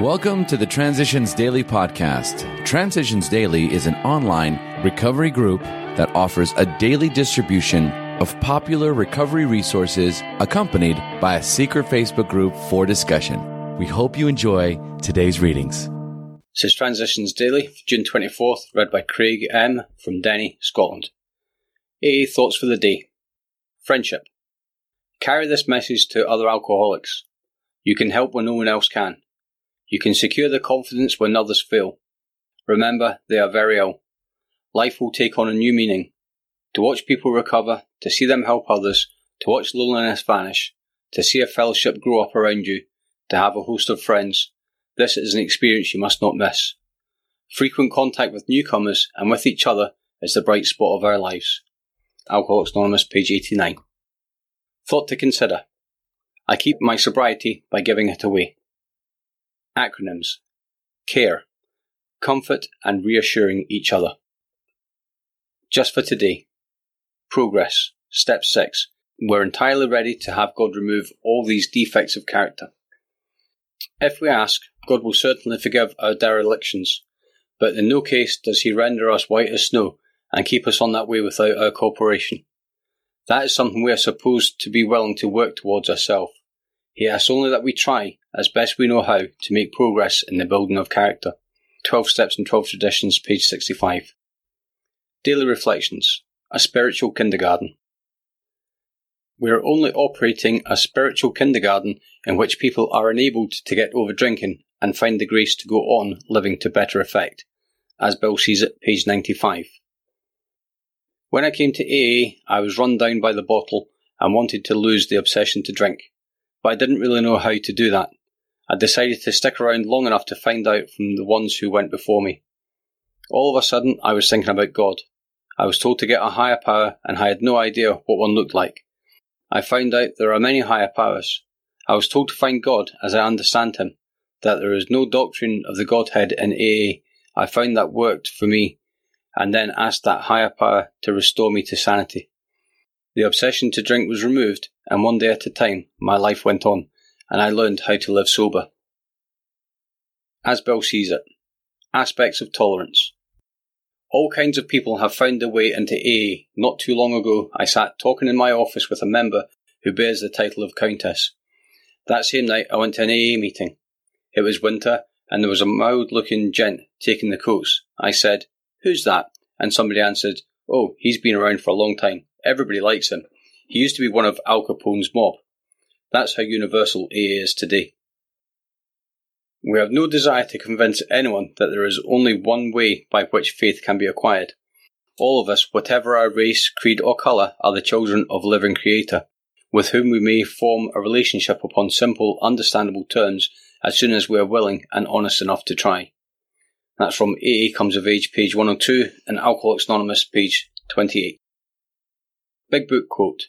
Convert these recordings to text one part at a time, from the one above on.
Welcome to the Transitions Daily podcast. Transitions Daily is an online recovery group that offers a daily distribution of popular recovery resources accompanied by a secret Facebook group for discussion. We hope you enjoy today's readings. This is Transitions Daily, June 24th, read by Craig M. from Denny, Scotland. AA Thoughts for the Day Friendship. Carry this message to other alcoholics. You can help when no one else can. You can secure their confidence when others fail. Remember, they are very ill. Life will take on a new meaning. To watch people recover, to see them help others, to watch loneliness vanish, to see a fellowship grow up around you, to have a host of friends, this is an experience you must not miss. Frequent contact with newcomers and with each other is the bright spot of our lives. Alcoholics Anonymous, page 89. Thought to consider. I keep my sobriety by giving it away. Acronyms CARE Comfort and reassuring each other. Just for today. Progress. Step 6. We're entirely ready to have God remove all these defects of character. If we ask, God will certainly forgive our derelictions, but in no case does He render us white as snow and keep us on that way without our cooperation. That is something we are supposed to be willing to work towards ourselves. He asks only that we try, as best we know how, to make progress in the building of character. 12 Steps and 12 Traditions, page 65. Daily Reflections A Spiritual Kindergarten. We are only operating a spiritual kindergarten in which people are enabled to get over drinking and find the grace to go on living to better effect, as Bill sees it, page 95. When I came to AA, I was run down by the bottle and wanted to lose the obsession to drink but I didn't really know how to do that. I decided to stick around long enough to find out from the ones who went before me. All of a sudden, I was thinking about God. I was told to get a higher power, and I had no idea what one looked like. I found out there are many higher powers. I was told to find God as I understand Him, that there is no doctrine of the Godhead in AA. I found that worked for me, and then asked that higher power to restore me to sanity. The obsession to drink was removed, and one day at a time my life went on, and I learned how to live sober. As Bill sees it, aspects of tolerance. All kinds of people have found their way into AA. Not too long ago, I sat talking in my office with a member who bears the title of Countess. That same night, I went to an AA meeting. It was winter, and there was a mild looking gent taking the coats. I said, Who's that? And somebody answered, Oh, he's been around for a long time. Everybody likes him. He used to be one of Al Capone's mob. That's how universal AA is today. We have no desire to convince anyone that there is only one way by which faith can be acquired. All of us, whatever our race, creed, or colour, are the children of living Creator, with whom we may form a relationship upon simple, understandable terms as soon as we are willing and honest enough to try. That's from AA Comes of Age, page 102, and Alcoholics Anonymous, page 28. Big Book quote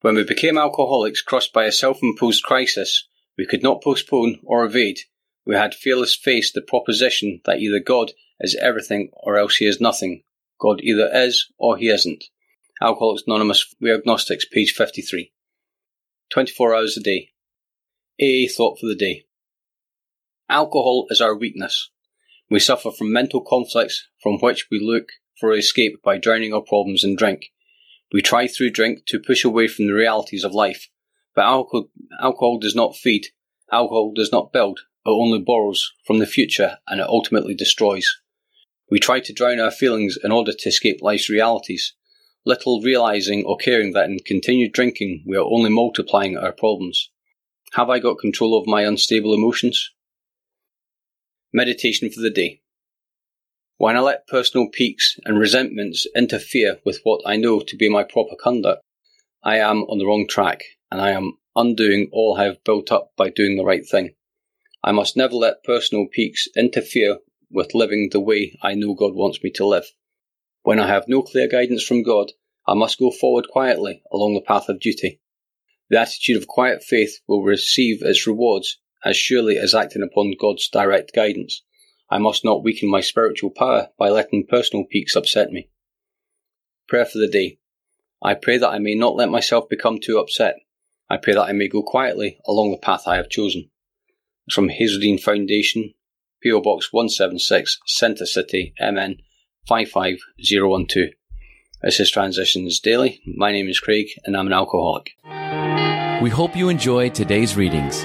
when we became alcoholics crossed by a self-imposed crisis, we could not postpone or evade. We had fearless faced the proposition that either God is everything or else he is nothing. God either is or he isn't. Alcoholics Anonymous, We Agnostics, page 53. 24 hours a day. AA thought for the day. Alcohol is our weakness. We suffer from mental conflicts from which we look for escape by drowning our problems in drink. We try through drink to push away from the realities of life. But alcohol, alcohol does not feed, alcohol does not build, it only borrows from the future and it ultimately destroys. We try to drown our feelings in order to escape life's realities, little realizing or caring that in continued drinking we are only multiplying our problems. Have I got control of my unstable emotions? Meditation for the day. When I let personal piques and resentments interfere with what I know to be my proper conduct, I am on the wrong track and I am undoing all I have built up by doing the right thing. I must never let personal piques interfere with living the way I know God wants me to live. When I have no clear guidance from God, I must go forward quietly along the path of duty. The attitude of quiet faith will receive its rewards as surely as acting upon God's direct guidance. I must not weaken my spiritual power by letting personal piques upset me. Prayer for the day. I pray that I may not let myself become too upset. I pray that I may go quietly along the path I have chosen. It's from Hazelden Foundation, PO Box 176, Centre City, MN 55012. This is Transitions Daily. My name is Craig and I'm an alcoholic. We hope you enjoy today's readings.